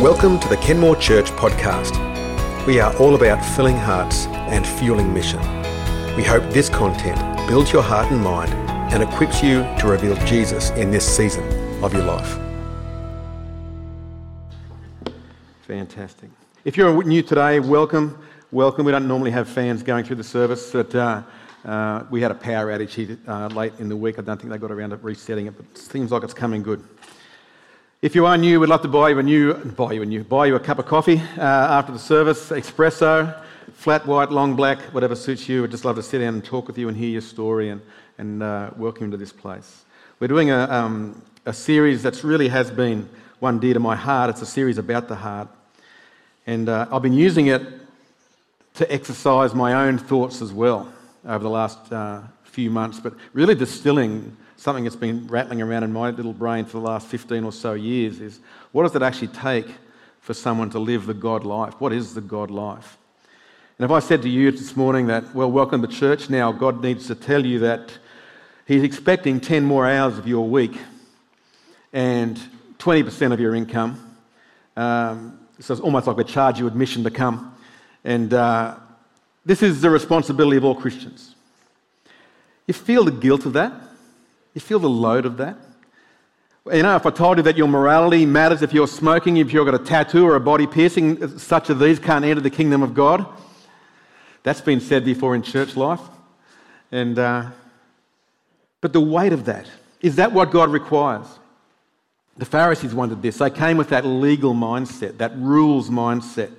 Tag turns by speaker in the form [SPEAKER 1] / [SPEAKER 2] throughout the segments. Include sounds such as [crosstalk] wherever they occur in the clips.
[SPEAKER 1] Welcome to the Kenmore Church podcast. We are all about filling hearts and fueling mission. We hope this content builds your heart and mind and equips you to reveal Jesus in this season of your life.
[SPEAKER 2] Fantastic. If you're new today, welcome. Welcome. We don't normally have fans going through the service, but uh, uh, we had a power outage uh, late in the week. I don't think they got around to resetting it, but it seems like it's coming good. If you are new, we'd love to buy you a new, buy you a new, buy you a cup of coffee uh, after the service, espresso, flat white, long black, whatever suits you. We'd just love to sit down and talk with you and hear your story and, and uh, welcome you to this place. We're doing a, um, a series that really has been one dear to my heart. It's a series about the heart. And uh, I've been using it to exercise my own thoughts as well over the last uh, few months, but really distilling something that's been rattling around in my little brain for the last 15 or so years is what does it actually take for someone to live the God life? What is the God life? And if I said to you this morning that, well, welcome to church now, God needs to tell you that He's expecting 10 more hours of your week and 20% of your income. Um, so it's almost like we charge you admission to come. And uh, this is the responsibility of all Christians. You feel the guilt of that? You feel the load of that? You know, if I told you that your morality matters if you're smoking, if you've got a tattoo or a body piercing, such as these can't enter the kingdom of God. That's been said before in church life. And, uh, but the weight of that, is that what God requires? The Pharisees wanted this. They came with that legal mindset, that rules mindset.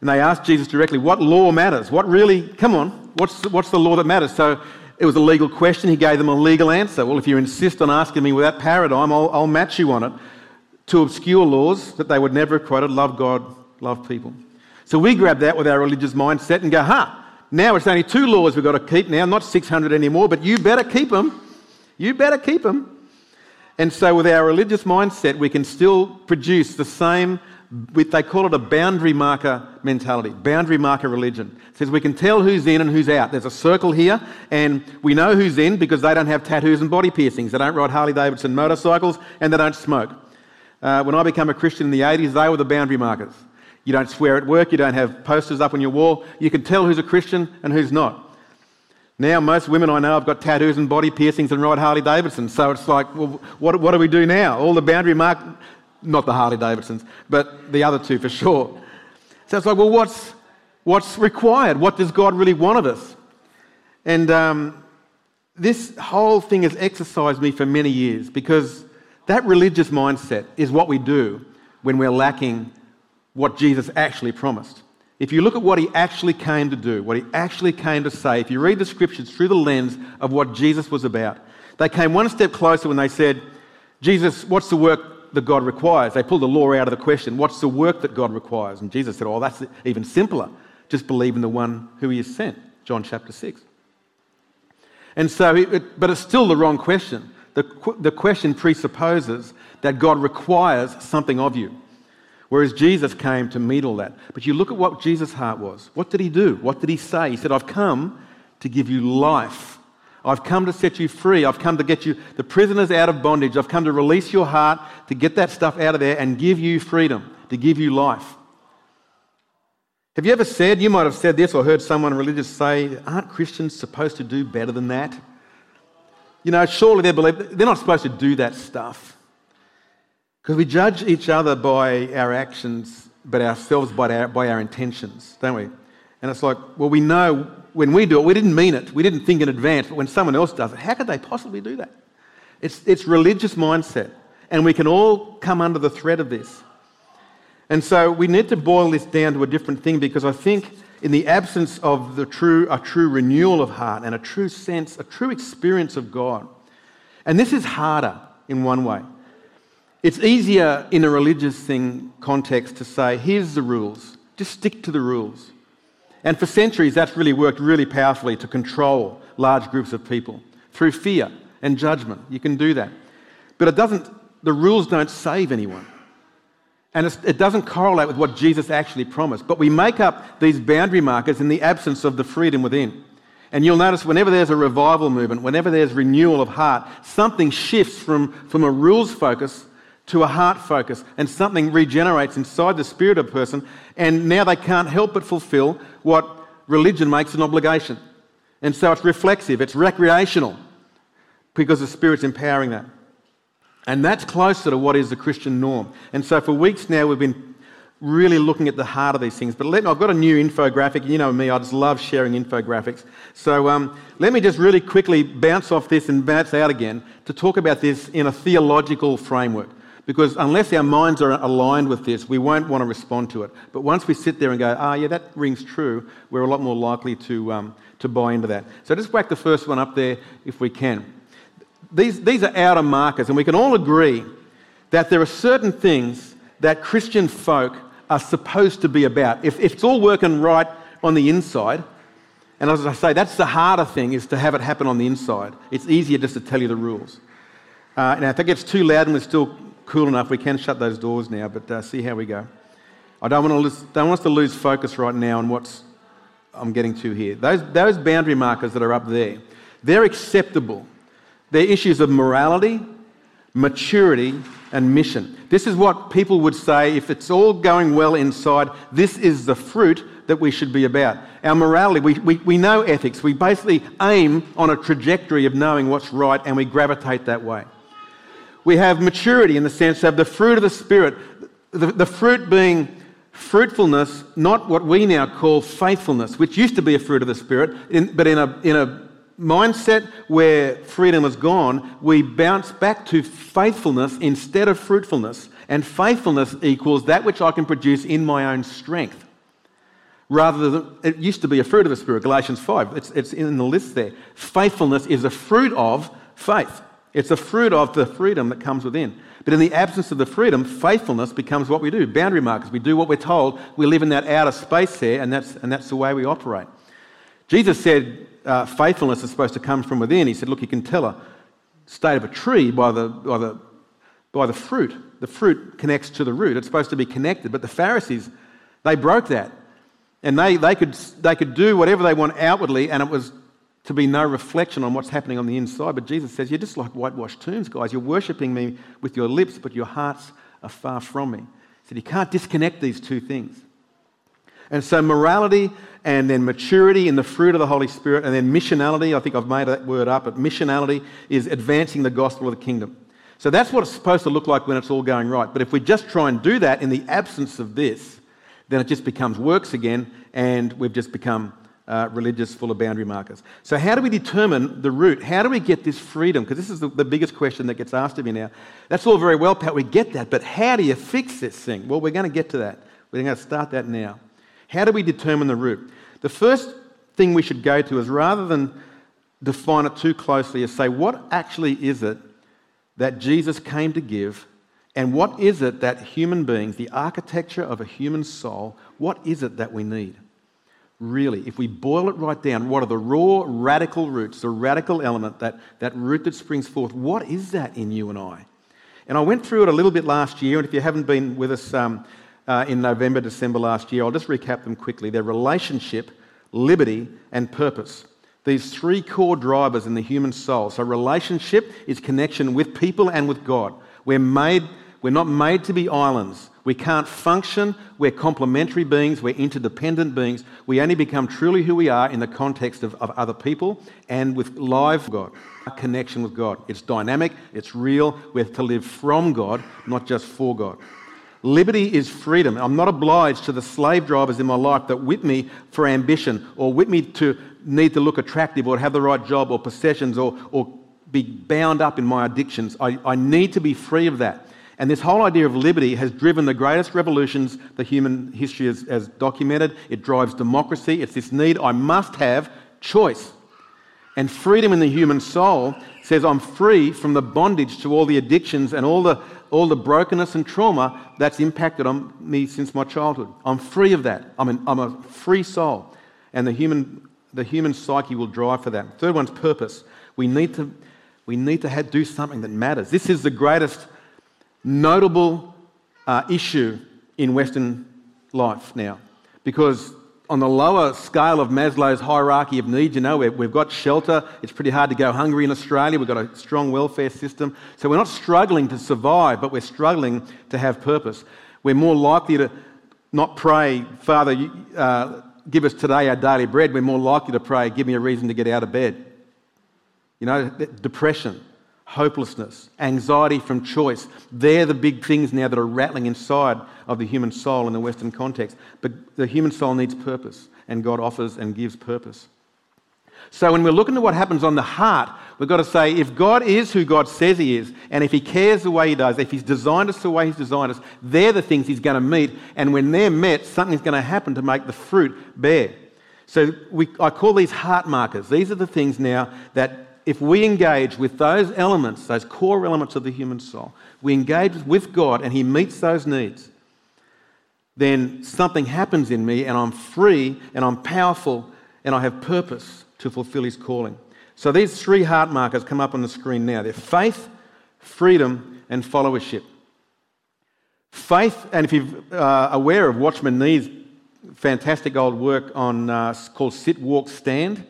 [SPEAKER 2] And they asked Jesus directly, What law matters? What really, come on, what's, what's the law that matters? So it was a legal question. He gave them a legal answer. Well, if you insist on asking me with that paradigm, I'll, I'll match you on it. To obscure laws that they would never have quoted love God, love people. So we grab that with our religious mindset and go, ha, now it's only two laws we've got to keep now, not 600 anymore, but you better keep them. You better keep them. And so with our religious mindset, we can still produce the same with, they call it a boundary marker mentality, boundary marker religion. It says we can tell who's in and who's out. There's a circle here, and we know who's in because they don't have tattoos and body piercings. They don't ride Harley Davidson motorcycles, and they don't smoke. Uh, when I became a Christian in the 80s, they were the boundary markers. You don't swear at work, you don't have posters up on your wall. You can tell who's a Christian and who's not. Now, most women I know have got tattoos and body piercings and ride Harley Davidson. So it's like, well, what, what do we do now? All the boundary mark not the Harley Davidsons, but the other two for sure. So it's like, well, what's, what's required? What does God really want of us? And um, this whole thing has exercised me for many years because that religious mindset is what we do when we're lacking what Jesus actually promised. If you look at what he actually came to do, what he actually came to say, if you read the scriptures through the lens of what Jesus was about, they came one step closer when they said, Jesus, what's the work that God requires. They pull the law out of the question. What's the work that God requires? And Jesus said, Oh, that's even simpler. Just believe in the one who he has sent. John chapter 6. And so, it, but it's still the wrong question. The, the question presupposes that God requires something of you. Whereas Jesus came to meet all that. But you look at what Jesus' heart was. What did he do? What did he say? He said, I've come to give you life I've come to set you free. I've come to get you, the prisoners, out of bondage. I've come to release your heart, to get that stuff out of there and give you freedom, to give you life. Have you ever said, you might have said this or heard someone religious say, aren't Christians supposed to do better than that? You know, surely they believe they're not supposed to do that stuff. Because we judge each other by our actions, but ourselves by our, by our intentions, don't we? And it's like, well, we know when we do it, we didn't mean it. We didn't think in advance, but when someone else does it, how could they possibly do that? It's, it's religious mindset. And we can all come under the threat of this. And so we need to boil this down to a different thing because I think in the absence of the true, a true renewal of heart and a true sense, a true experience of God, and this is harder in one way. It's easier in a religious thing context to say, here's the rules, just stick to the rules. And for centuries, that's really worked really powerfully to control large groups of people through fear and judgment. You can do that. But it doesn't, the rules don't save anyone. And it doesn't correlate with what Jesus actually promised. But we make up these boundary markers in the absence of the freedom within. And you'll notice whenever there's a revival movement, whenever there's renewal of heart, something shifts from, from a rules focus to a heart focus, and something regenerates inside the spirit of a person, and now they can't help but fulfill what religion makes an obligation. And so it's reflexive, it's recreational, because the Spirit's empowering that. And that's closer to what is the Christian norm. And so for weeks now, we've been really looking at the heart of these things. But let, I've got a new infographic. You know me, I just love sharing infographics. So um, let me just really quickly bounce off this and bounce out again to talk about this in a theological framework. Because unless our minds are aligned with this, we won't want to respond to it. But once we sit there and go, ah, yeah, that rings true, we're a lot more likely to, um, to buy into that. So just whack the first one up there if we can. These, these are outer markers, and we can all agree that there are certain things that Christian folk are supposed to be about. If, if it's all working right on the inside, and as I say, that's the harder thing, is to have it happen on the inside. It's easier just to tell you the rules. Uh, now, if it gets too loud and we're still cool enough, we can shut those doors now, but uh, see how we go. I don't want, to lose, don't want us to lose focus right now on what I'm getting to here. Those, those boundary markers that are up there, they're acceptable. They're issues of morality, maturity, and mission. This is what people would say if it's all going well inside, this is the fruit that we should be about. Our morality, we, we, we know ethics. We basically aim on a trajectory of knowing what's right and we gravitate that way. We have maturity in the sense of the fruit of the Spirit, the, the fruit being fruitfulness, not what we now call faithfulness, which used to be a fruit of the Spirit, in, but in a, in a mindset where freedom is gone, we bounce back to faithfulness instead of fruitfulness. And faithfulness equals that which I can produce in my own strength. Rather than, it used to be a fruit of the Spirit, Galatians 5. It's, it's in the list there. Faithfulness is a fruit of faith, it's a fruit of the freedom that comes within. But in the absence of the freedom, faithfulness becomes what we do boundary markers. We do what we're told. We live in that outer space there, and that's, and that's the way we operate. Jesus said uh, faithfulness is supposed to come from within. He said, Look, you can tell a state of a tree by the, by the, by the fruit. The fruit connects to the root. It's supposed to be connected. But the Pharisees, they broke that. And they, they, could, they could do whatever they want outwardly, and it was to be no reflection on what's happening on the inside. But Jesus says, You're just like whitewashed tombs, guys. You're worshipping me with your lips, but your hearts are far from me. He said, You can't disconnect these two things. And so, morality and then maturity in the fruit of the Holy Spirit, and then missionality. I think I've made that word up, but missionality is advancing the gospel of the kingdom. So that's what it's supposed to look like when it's all going right. But if we just try and do that in the absence of this, then it just becomes works again, and we've just become uh, religious, full of boundary markers. So, how do we determine the root? How do we get this freedom? Because this is the, the, biggest question that gets asked of me now. That's all very well, Pat, we get that, but how do you fix this thing? Well, we're going to get to that. We're going to start that now. How do we determine the root? The first thing we should go to is rather than define it too closely, is say, what actually is it that Jesus came to give? And what is it that human beings, the architecture of a human soul, what is it that we need? Really, if we boil it right down, what are the raw, radical roots, the radical element, that, that root that springs forth? What is that in you and I? And I went through it a little bit last year, and if you haven't been with us um, uh, in November, December last year. I'll just recap them quickly. Their relationship, liberty, and purpose. These three core drivers in the human soul. So, relationship is connection with people and with God. We're, made, we're not made to be islands. We can't function. We're complementary beings. We're interdependent beings. We only become truly who we are in the context of, of other people and with live God, connection with God. It's dynamic, it's real. We're to live from God, not just for God. Liberty is freedom. I'm not obliged to the slave drivers in my life that whip me for ambition or whip me to need to look attractive or have the right job or possessions or, or be bound up in my addictions. I, I need to be free of that. And this whole idea of liberty has driven the greatest revolutions the human history has, has, documented. It drives democracy. It's this need I must have choice. And freedom in the human soul says I'm free from the bondage to all the addictions and all the all the brokenness and trauma that's impacted on me since my childhood. I'm free of that. I'm, an, I'm a free soul. And the human, the human psyche will drive for that. Third one's purpose. We need to, we need to have, do something that matters. This is the greatest notable uh, issue in Western life now because on the lower scale of Maslow's hierarchy of needs, you know, we've got shelter. It's pretty hard to go hungry in Australia. We've got a strong welfare system. So we're not struggling to survive, but we're struggling to have purpose. We're more likely to not pray, Father, uh, give us today our daily bread. We're more likely to pray, give me a reason to get out of bed. You know, depression, hopelessness, anxiety from choice. They're the big things now that are rattling inside of the human soul in the Western context. But the human soul needs purpose, and God offers and gives purpose. So when we're looking at what happens on the heart, we've got to say if God is who God says He is, and if He cares the way He does, if He's designed us the way He's designed us, they're the things He's going to meet. And when they're met, something's going to happen to make the fruit bear. So we, I call these heart markers. These are the things now that if we engage with those elements, those core elements of the human soul, we engage with God and He meets those needs, then something happens in me and I'm free and I'm powerful and I have purpose to fulfill His calling. So these three heart markers come up on the screen now. They're faith, freedom, and followership. Faith, and if you're uh, aware of Watchman Nee's fantastic old work on uh, called Sit, Walk, Stand,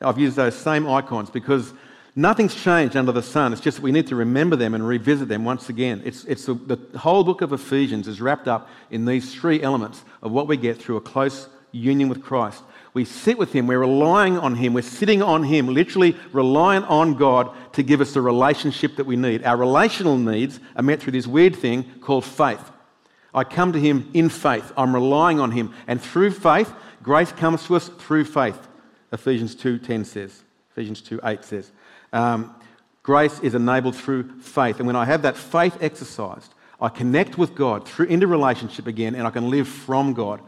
[SPEAKER 2] I've used those same icons because nothing's changed under the sun. It's just that we need to remember them and revisit them once again. It's, it's the, the whole book of Ephesians is wrapped up in these three elements of what we get through a close union with Christ. We sit with Him, we're relying on Him, we're sitting on Him, literally relying on God to give us the relationship that we need. Our relational needs are met through this weird thing called faith. I come to Him in faith, I'm relying on Him, and through faith, grace comes to us through faith. Ephesians 2:10 says. Ephesians 2:8 says. Um, grace is enabled through faith, and when I have that faith exercised, I connect with God through into relationship again, and I can live from God.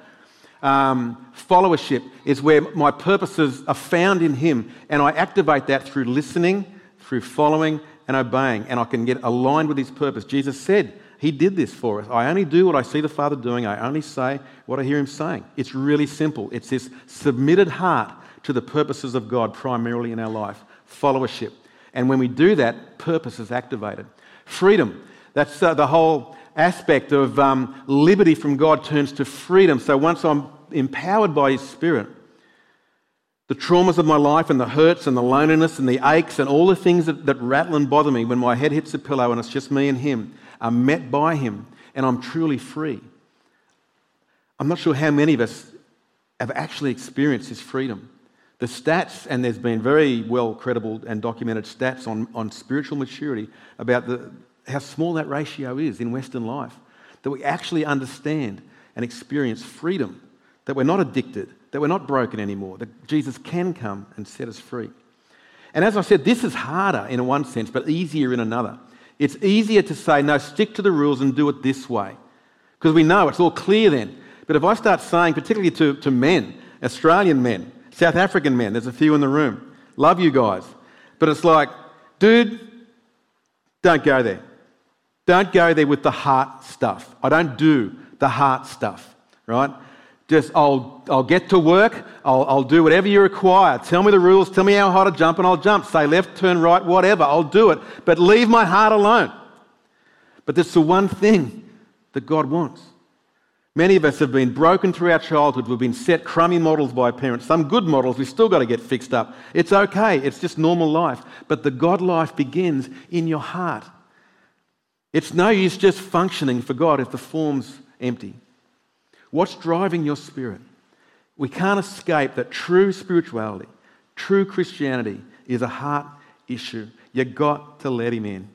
[SPEAKER 2] Um, followership is where my purposes are found in Him, and I activate that through listening, through following, and obeying, and I can get aligned with His purpose. Jesus said, He did this for us. I only do what I see the Father doing, I only say what I hear Him saying. It's really simple. It's this submitted heart to the purposes of God primarily in our life. Followership. And when we do that, purpose is activated. Freedom. That's uh, the whole aspect of um, liberty from God turns to freedom. So once I'm empowered by His Spirit, the traumas of my life and the hurts and the loneliness and the aches and all the things that, that rattle and bother me when my head hits the pillow and it's just me and Him are met by Him and I'm truly free. I'm not sure how many of us have actually experienced this freedom. The stats, and there's been very well credible and documented stats on, on spiritual maturity about the, how small that ratio is in Western life. That we actually understand and experience freedom, that we're not addicted, that we're not broken anymore, that Jesus can come and set us free. And as I said, this is harder in one sense, but easier in another. It's easier to say, no, stick to the rules and do it this way. Because we know it's all clear then. But if I start saying, particularly to, to men, Australian men, South African men, there's a few in the room. Love you guys. But it's like, dude, don't go there. Don't go there with the heart stuff. I don't do the heart stuff, right? Just, I'll, I'll get to work, I'll, I'll do whatever you require. Tell me the rules, tell me how high to jump, and I'll jump. Say left, turn right, whatever, I'll do it. But leave my heart alone. But that's the one thing that God wants. Many of us have been broken through our childhood. We've been set crummy models by parents. Some good models, we've still got to get fixed up. It's okay, it's just normal life. But the God life begins in your heart. It's no use just functioning for God if the form's empty. What's driving your spirit? We can't escape that true spirituality, true Christianity is a heart issue. You've got to let Him in.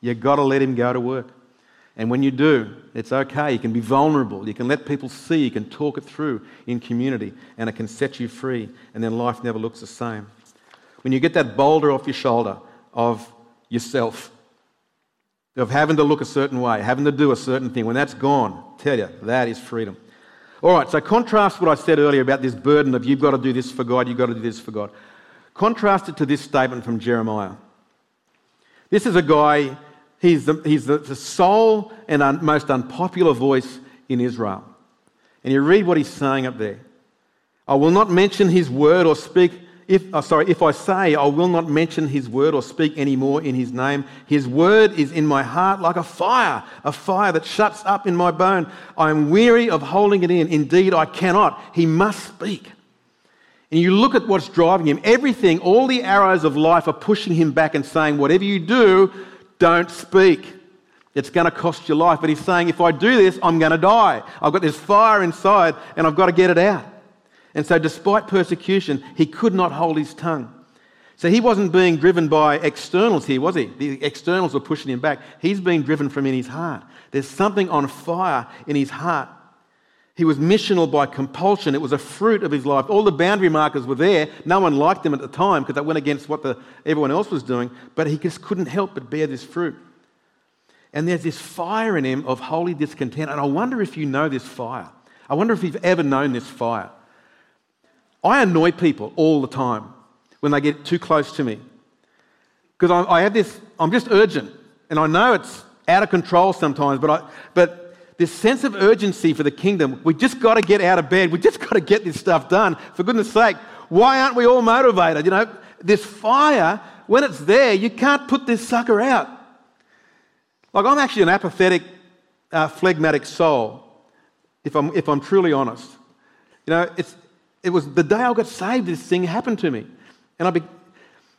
[SPEAKER 2] You've got to let Him go to work. And when you do, it's okay. You can be vulnerable. You can let people see. You can talk it through in community, and it can set you free. And then life never looks the same. When you get that boulder off your shoulder of yourself, of having to look a certain way, having to do a certain thing, when that's gone, tell you, that is freedom. All right, so contrast what I said earlier about this burden of you've got to do this for God, you've got to do this for God. Contrast it to this statement from Jeremiah. This is a guy He's the, he's the, the sole and un, most unpopular voice in Israel. And you read what he's saying up there. I will not mention his word or speak if, oh, sorry, if I say I will not mention his word or speak any more in his name, his word is in my heart like a fire, a fire that shuts up in my bone. I am weary of holding it in. Indeed, I cannot. He must speak. And you look at what's driving him. Everything, all the arrows of life are pushing him back and saying, whatever you do, don't speak. It's going to cost your life. But he's saying, if I do this, I'm going to die. I've got this fire inside and I've got to get it out. And so, despite persecution, he could not hold his tongue. So, he wasn't being driven by externals here, was he? The externals were pushing him back. He's being driven from in his heart. There's something on fire in his heart. He was missional by compulsion. It was a fruit of his life. All the boundary markers were there. No one liked him at the time because that went against what the, everyone else was doing. But he just couldn't help but bear this fruit. And there's this fire in him of holy discontent. And I wonder if you know this fire. I wonder if you've ever known this fire. I annoy people all the time when they get too close to me. Because I, I have this, I'm just urgent. And I know it's out of control sometimes, but, I, but this sense of urgency for the kingdom, we just got to get out of bed. We just got to get this stuff done. For goodness sake, why aren't we all motivated? You know, this fire, when it's there, you can't put this sucker out. Like, I'm actually an apathetic, uh, phlegmatic soul, if I'm, if I'm truly honest. You know, it's, it was the day I got saved, this thing happened to me. And I be,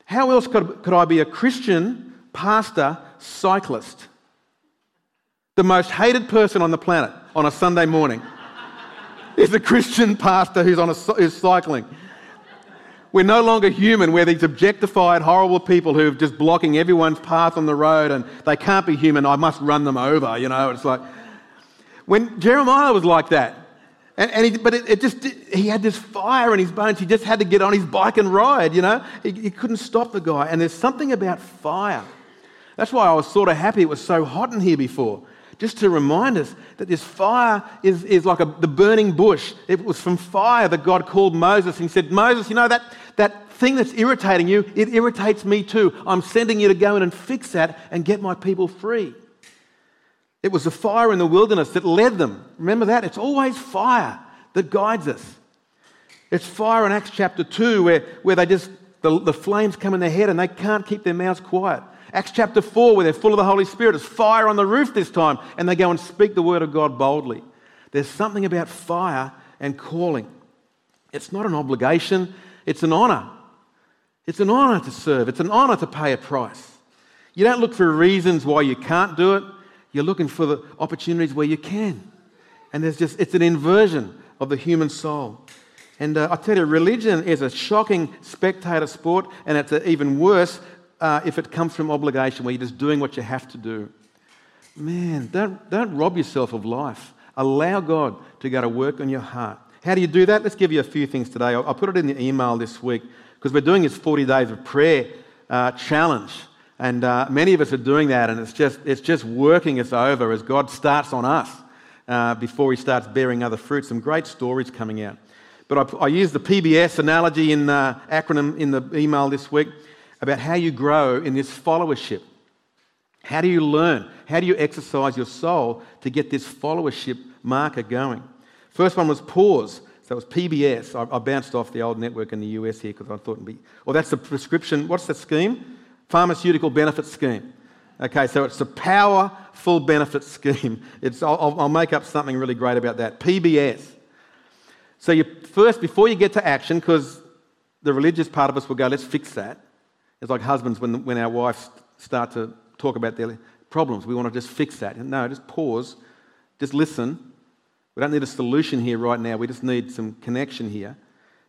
[SPEAKER 2] how else could, could I be a Christian, pastor, cyclist? The most hated person on the planet on a Sunday morning [laughs] is a Christian pastor who's, on a, who's cycling. We're no longer human. We're these objectified, horrible people who are just blocking everyone's path on the road and they can't be human. I must run them over, you know. It's like, when Jeremiah was like that, and, and he, but it, it, just, he had this fire in his bones. He just had to get on his bike and ride, you know. He, he couldn't stop the guy. And there's something about fire. That's why I was sort of happy it was so hot in here before. Just to remind us that this fire is, is like a, the burning bush. It was from fire that God called Moses and said, Moses, you know that, that thing that's irritating you, it irritates me too. I'm sending you to go in and fix that and get my people free. It was the fire in the wilderness that led them. Remember that? It's always fire that guides us. It's fire in Acts chapter 2 where, where they just, the, the flames come in their head and they can't keep their mouths quiet. Acts chapter 4 where they're full of the Holy Spirit. It's fire on the roof this time and they go and speak the word of God boldly. There's something about fire and calling. It's not an obligation, it's an honor. It's an honor to serve, it's an honor to pay a price. You don't look for reasons why you can't do it. You're looking for the opportunities where you can. And there's just, it's an inversion of the human soul. And uh, I tell you, religion is a shocking spectator sport, and it's even worse uh, if it comes from obligation, where you're just doing what you have to do. Man, don't, don't rob yourself of life. Allow God to go to work on your heart. How do you do that? Let's give you a few things today. I'll, put it in the email this week because we're doing this 40 days of prayer uh, challenge. And uh, many of us are doing that, and it's just, it's just working us over as God starts on us uh, before He starts bearing other fruits. Some great stories coming out. But I, I used the PBS analogy in the uh, acronym in the email this week about how you grow in this followership. How do you learn? How do you exercise your soul to get this followership marker going? First one was pause. So it was PBS. I, I bounced off the old network in the US here because I thought it'd be. Well, that's the prescription. What's the scheme? pharmaceutical benefit scheme. Okay, so it's a powerful benefit scheme. [laughs] It's, I'll, I'll make up something really great about that. PBS. So you first, before you get to action, because the religious part of us will go, let's fix that. It's like husbands when, when our wives start to talk about their problems. We want to just fix that. No, just pause, just listen. We don't need a solution here right now. We just need some connection here.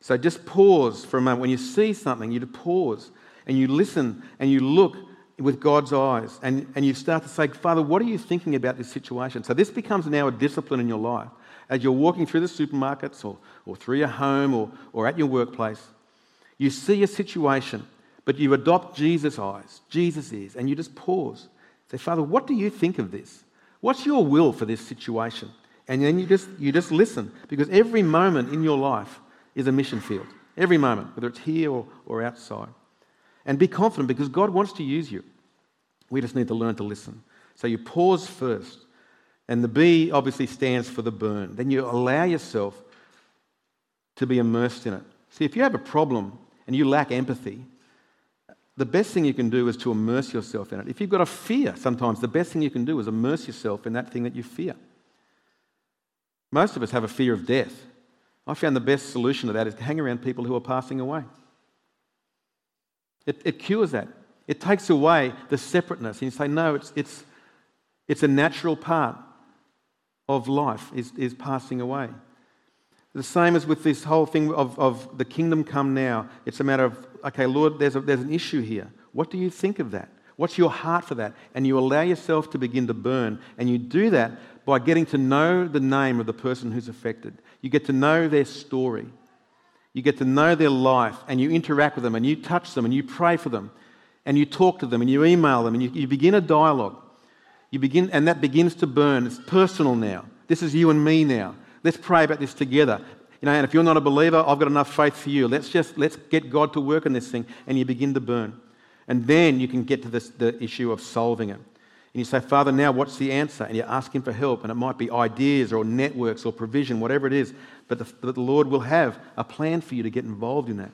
[SPEAKER 2] So just pause for a moment. When you see something, you just pause and you listen and you look with God's eyes and, and you start to say, Father, what are you thinking about this situation? So this becomes now a discipline in your life. As you're walking through the supermarkets or, or through your home or, or at your workplace, you see a situation, but you adopt Jesus' eyes, Jesus is, and you just pause. Say, Father, what do you think of this? What's your will for this situation? And then you just, you just listen because every moment in your life is a mission field. Every moment, whether it's here or, or outside. And be confident because God wants to use you. We just need to learn to listen. So you pause first. And the B obviously stands for the burn. Then you allow yourself to be immersed in it. See, if you have a problem and you lack empathy, the best thing you can do is to immerse yourself in it. If you've got a fear, sometimes the best thing you can do is immerse yourself in that thing that you fear. Most of us have a fear of death. I found the best solution to that is to hang around people who are passing away. It, it cures that. It takes away the separateness. And you say, no, it's, it's, it's a natural part of life, is, is passing away. The same as with this whole thing of, of the kingdom come now. It's a matter of, okay, Lord, there's, a, there's an issue here. What do you think of that? What's your heart for that? And you allow yourself to begin to burn. And you do that by getting to know the name of the person who's affected. You get to know their story. You get to know their life and you interact with them and you touch them and you pray for them and you talk to them and you email them and you, you begin a dialogue. You begin, and that begins to burn. It's personal now. This is you and me now. Let's pray about this together. You know, and if you're not a believer, I've got enough faith for you. Let's just let's get God to work on this thing, and you begin to burn. And then you can get to this, the issue of solving it. And you say, Father, now what's the answer? And you ask Him for help. And it might be ideas or networks or provision, whatever it is. But the, the Lord will have a plan for you to get involved in that.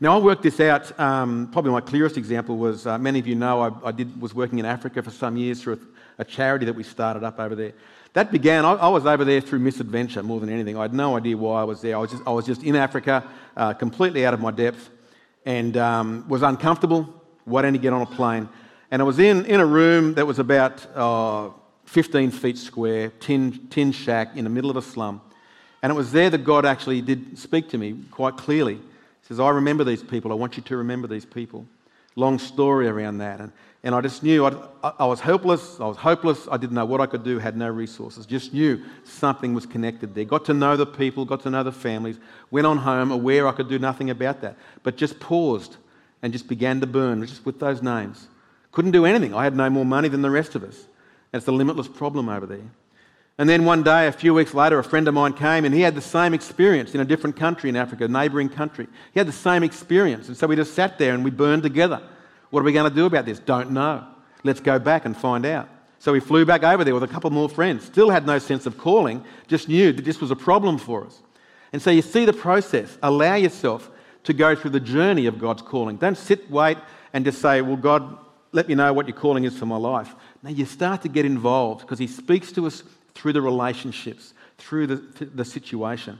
[SPEAKER 2] Now, I worked this out. Um, probably my clearest example was uh, many of you know I, I, did, was working in Africa for some years through a, a charity that we started up over there. That began, I, I, was over there through misadventure more than anything. I had no idea why I was there. I was just, I was just in Africa, uh, completely out of my depth, and um, was uncomfortable. Why don't you get on a plane? And I was in, in a room that was about uh, 15 feet square, tin, tin shack in the middle of a slum. And it was there that God actually did speak to me quite clearly. He says, I remember these people. I want you to remember these people. Long story around that. And, and I just knew I'd, I was helpless. I was hopeless. I didn't know what I could do, had no resources. Just knew something was connected there. Got to know the people, got to know the families. Went on home aware I could do nothing about that. But just paused and just began to burn just with those names. Couldn't do anything. I had no more money than the rest of us. It's a limitless problem over there. And then one day, a few weeks later, a friend of mine came and he had the same experience in a different country in Africa, a neighbouring country. He had the same experience. And so we just sat there and we burned together. What are we going to do about this? Don't know. Let's go back and find out. So we flew back over there with a couple more friends. Still had no sense of calling, just knew that this was a problem for us. And so you see the process. Allow yourself to go through the journey of God's calling. Don't sit, wait, and just say, Well, God, let me know what your calling is for my life. Now you start to get involved because he speaks to us through the relationships, through the, the situation.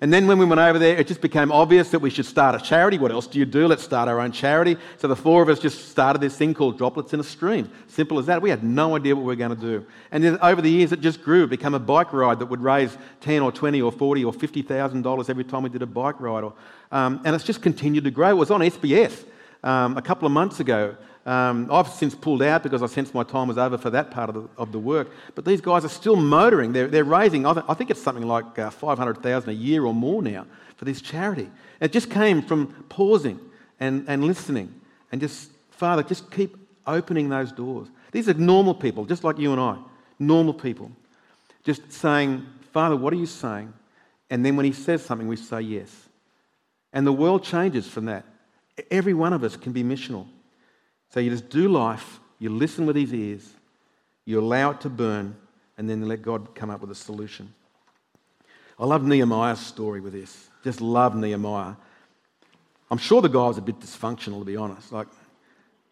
[SPEAKER 2] And then when we went over there, it just became obvious that we should start a charity. What else do you do? Let's start our own charity. So the four of us just started this thing called Droplets in a Stream. Simple as that. We had no idea what we were going to do. And then over the years, it just grew. It became a bike ride that would raise 10 or 20 or 40 or $50,000 every time we did a bike ride. Or, um, and it's just continued to grow. It was on SBS um, a couple of months ago. Um, I've since pulled out because I sensed my time was over for that part of the, of the work. But these guys are still motoring. They're, they're raising, I, th- I think it's something like uh, 500000 a year or more now for this charity. It just came from pausing and, and listening and just, Father, just keep opening those doors. These are normal people, just like you and I, normal people. Just saying, Father, what are you saying? And then when He says something, we say yes. And the world changes from that. Every one of us can be missional. So you just do life, you listen with his ears, you allow it to burn, and then let God come up with a solution. I love Nehemiah's story with this. Just love Nehemiah. I'm sure the guy was a bit dysfunctional, to be honest. Like,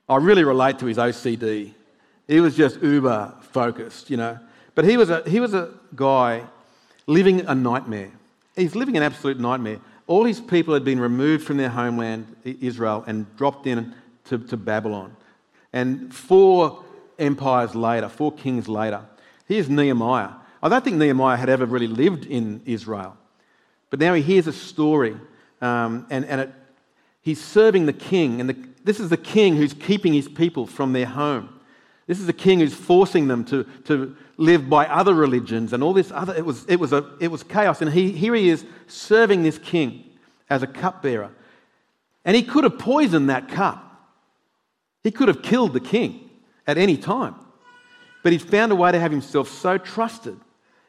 [SPEAKER 2] I really relate to his OCD. He was just uber focused, you know. But he was a, he was a guy living a nightmare. He's living an absolute nightmare. All his people had been removed from their homeland, Israel, and dropped in to, to Babylon. And four empires later, four kings later, here's Nehemiah. I don't think Nehemiah had ever really lived in Israel. But now he hears a story, um, and, and it, he's serving the king. And the, this is the king who's keeping his people from their home. This is the king who's forcing them to, to live by other religions and all this other. It was, it was, a, it was chaos. And he, here he is serving this king as a cupbearer. And he could have poisoned that cup. He could have killed the king at any time, but he'd found a way to have himself so trusted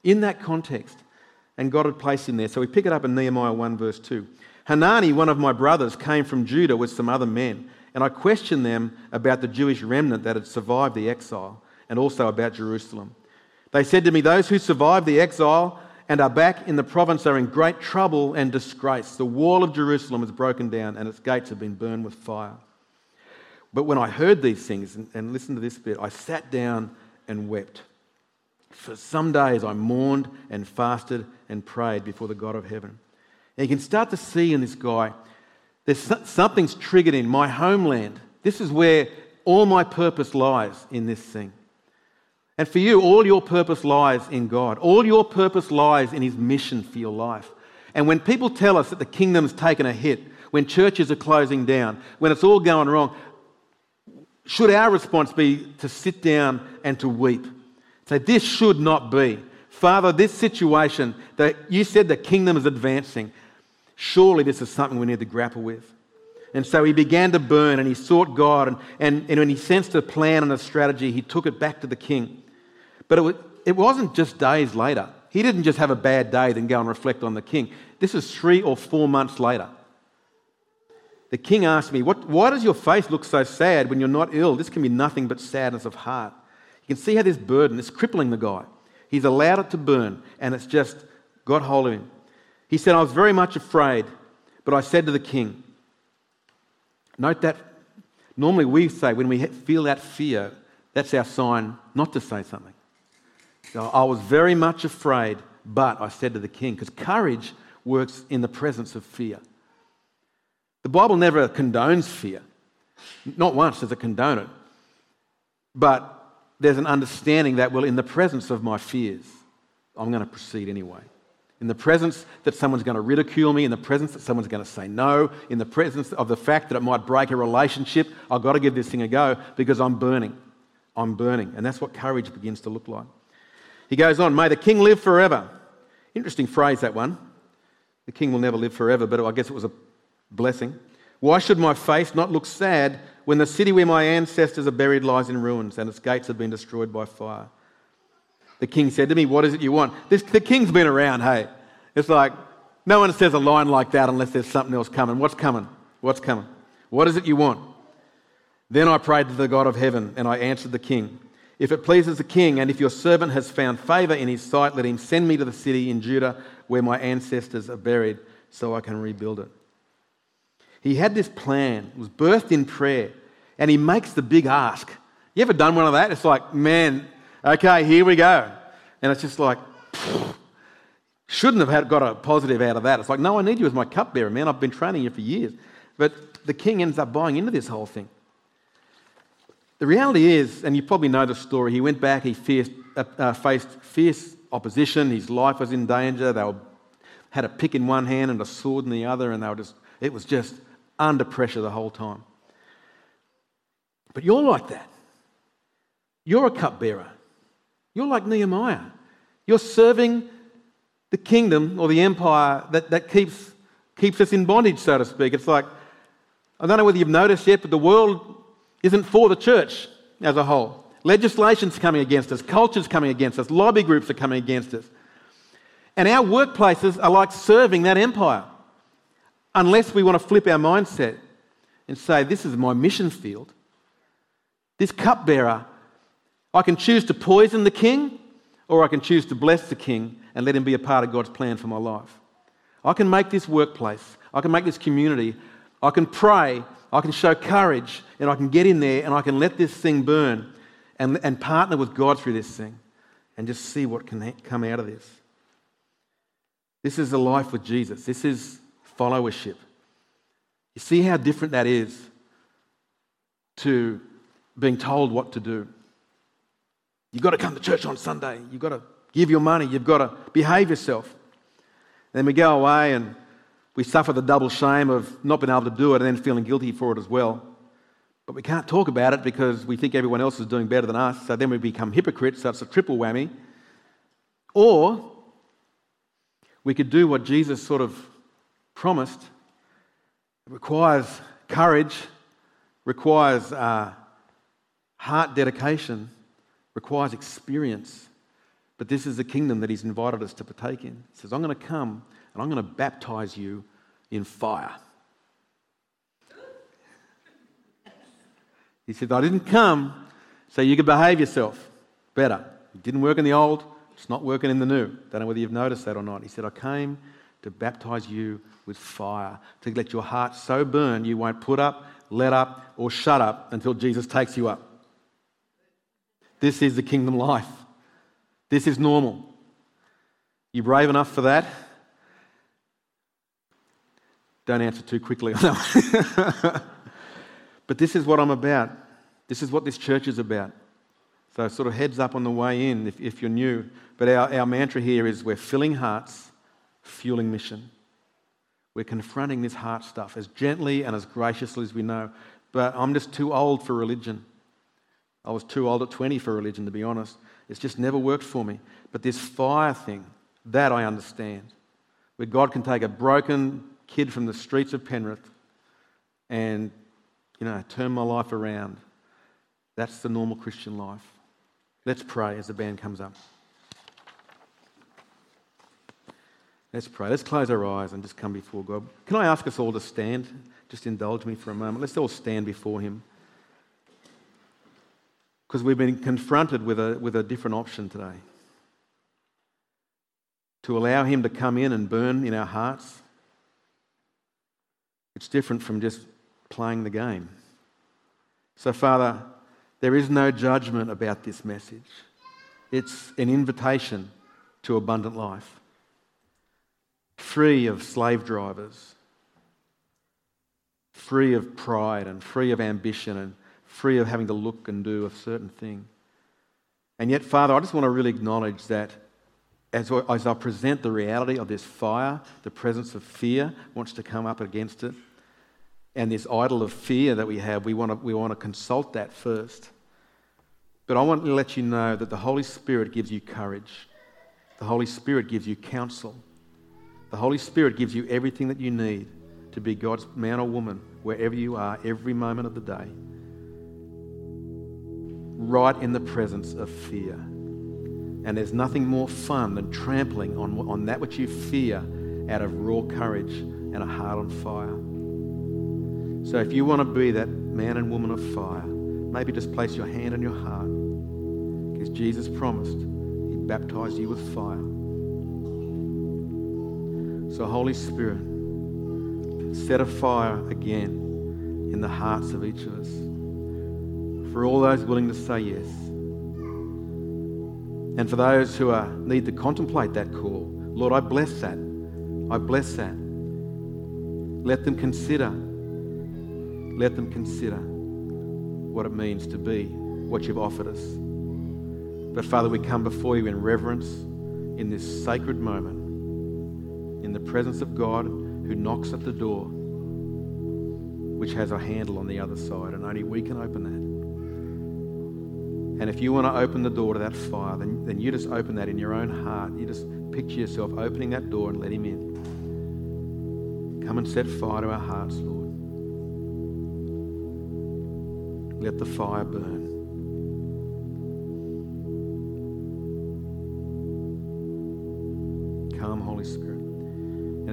[SPEAKER 2] in that context, and God had placed him there. So we pick it up in Nehemiah 1, verse 2. Hanani, one of my brothers, came from Judah with some other men, and I questioned them about the Jewish remnant that had survived the exile and also about Jerusalem. They said to me, Those who survived the exile and are back in the province are in great trouble and disgrace. The wall of Jerusalem is broken down and its gates have been burned with fire. But when I heard these things, and, and listen to this bit, I sat down and wept. For some days I mourned and fasted and prayed before the God of heaven. And you can start to see in this guy, there's something's triggered in my homeland. This is where all my purpose lies in this thing. And for you, all your purpose lies in God. All your purpose lies in His mission for your life. And when people tell us that the kingdom's taken a hit, when churches are closing down, when it's all going wrong, should our response be to sit down and to weep? Say, this should not be. Father, this situation that you said the kingdom is advancing, surely this is something we need to grapple with. And so he began to burn and he sought God. And, and, and when he sensed a plan and a strategy, he took it back to the king. But it, it wasn't just days later. He didn't just have a bad day, then go and reflect on the king. This is three or four months later. The king asked me, what, Why does your face look so sad when you're not ill? This can be nothing but sadness of heart. You can see how this burden is crippling the guy. He's allowed it to burn, and it's just got hold of him. He said, I was very much afraid, but I said to the king, Note that normally we say when we feel that fear, that's our sign not to say something. So I was very much afraid, but I said to the king, because courage works in the presence of fear. The Bible never condones fear. Not once does it condone it. But there's an understanding that, well, in the presence of my fears, I'm going to proceed anyway. In the presence that someone's going to ridicule me, in the presence that someone's going to say no, in the presence of the fact that it might break a relationship, I've got to give this thing a go because I'm burning. I'm burning. And that's what courage begins to look like. He goes on, May the king live forever. Interesting phrase, that one. The king will never live forever, but I guess it was a blessing. Why should my face not look sad when the city where my ancestors are buried lies in ruins and its gates have been destroyed by fire? The king said to me, What is it you want? This, the king's been around, hey. It's like no one says a line like that unless there's something else coming. What's coming? What's coming? What is it you want? Then I prayed to the God of heaven and I answered the king. If it pleases the king, and if your servant has found favor in his sight, let him send me to the city in Judah where my ancestors are buried so I can rebuild it. He had this plan, it was birthed in prayer, and he makes the big ask. You ever done one of that? It's like, man, okay, here we go. And it's just like, shouldn't have had, got a positive out of that. It's like, no, I need you as my cupbearer, man. I've been training you for years. But the king ends up buying into this whole thing. The reality is, and you probably know the story, he went back, he uh, uh, faced fierce opposition, his life was in danger. They were, had a pick in one hand and a sword in the other, and they were just, it was just under pressure the whole time. But you're like that. You're a cupbearer. You're like Nehemiah. You're serving the kingdom or the empire that, that keeps, keeps us in bondage, so to speak. It's like, I don't know whether you've noticed yet, but the world isn't for the church as a whole. Legislation's coming against us, culture's coming against us, lobby groups are coming against us. And our workplaces are like serving that empire unless we want to flip our mindset and say, This is my mission field. This cupbearer, I can choose to poison the king or I can choose to bless the king and let him be a part of God's plan for my life. I can make this workplace, I can make this community, I can pray, I can show courage, and I can get in there and I can let this thing burn and, and partner with God through this thing and just see what can come out of this. This is a life with Jesus. This is followership. You see how different that is to being told what to do. You've got to come to church on Sunday. You've got to give your money. You've got to behave yourself. then we go away and we suffer the double shame of not being able to do it and then feeling guilty for it as well. But we can't talk about it because we think everyone else is doing better than us. So then we become hypocrites. So it's a triple whammy. Or we could do what Jesus sort of promised. It requires courage, requires uh, heart dedication, requires experience. But this is the kingdom that he's invited us to partake in. He says, I'm going to come and I'm going to baptize you in fire. He said, I didn't come so you could behave yourself better. It didn't work in the old, It's not working in the new. Don't know whether you've noticed that or not. He said, I came to baptize you with fire, to let your heart so burn you won't put up, let up, or shut up until Jesus takes you up. This is the kingdom life. This is normal. You brave enough for that? Don't answer too quickly. [laughs] but this is what I'm about. This is what this church is about. So, sort of heads up on the way in if, if you're new. But our, our mantra here is we're filling hearts, fueling mission. We're confronting this heart stuff as gently and as graciously as we know. But I'm just too old for religion. I was too old at 20 for religion, to be honest. It's just never worked for me. But this fire thing, that I understand. Where God can take a broken kid from the streets of Penrith and, you know, turn my life around. That's the normal Christian life. Let's pray as the band comes up. Let's pray. Let's close our eyes and just come before God. Can I ask us all to stand? Just indulge me for a moment. Let's all stand before Him. Because we've been confronted with a, with a different option today. To allow Him to come in and burn in our hearts. It's different from just playing the game. So, Father, there is no judgment about this message. It's an invitation to abundant life, free of slave drivers, free of pride and free of ambition and free of having to look and do a certain thing. And yet, Father, I just want to really acknowledge that as, I present the reality of this fire, the presence of fear wants to come up against it, and this idol of fear that we have, we want to, we want to consult that first. But I want to let you know that the Holy Spirit gives you courage. The Holy Spirit gives you counsel. The Holy Spirit gives you everything that you need to be God's man or woman wherever you are, every moment of the day. Right in the presence of fear. And there's nothing more fun than trampling on, on that which you fear out of raw courage and a heart on fire. So if you want to be that man and woman of fire, maybe just place your hand on your heart because Jesus promised He baptized you with fire. So, Holy Spirit, set a fire again in the hearts of each of us. For all those willing to say yes. And for those who are, need to contemplate that call, Lord, I bless that. I bless that. Let them consider. Let them consider what it means to be what you've offered us. But Father, we come before you in reverence in this sacred moment, in the presence of God who knocks at the door, which has a handle on the other side, and only we can open that. And if you want to open the door to that fire, then, then you just open that in your own heart. You just picture yourself opening that door and let Him in. Come and set fire to our hearts, Lord. Let the fire burn. Come, Holy Spirit.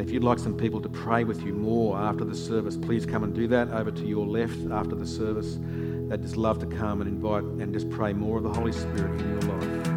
[SPEAKER 2] And if you'd like some people to pray with you more after the service, please come and do that over to your left after the service. They'd just love to come and invite and just pray more of the Holy Spirit in your life.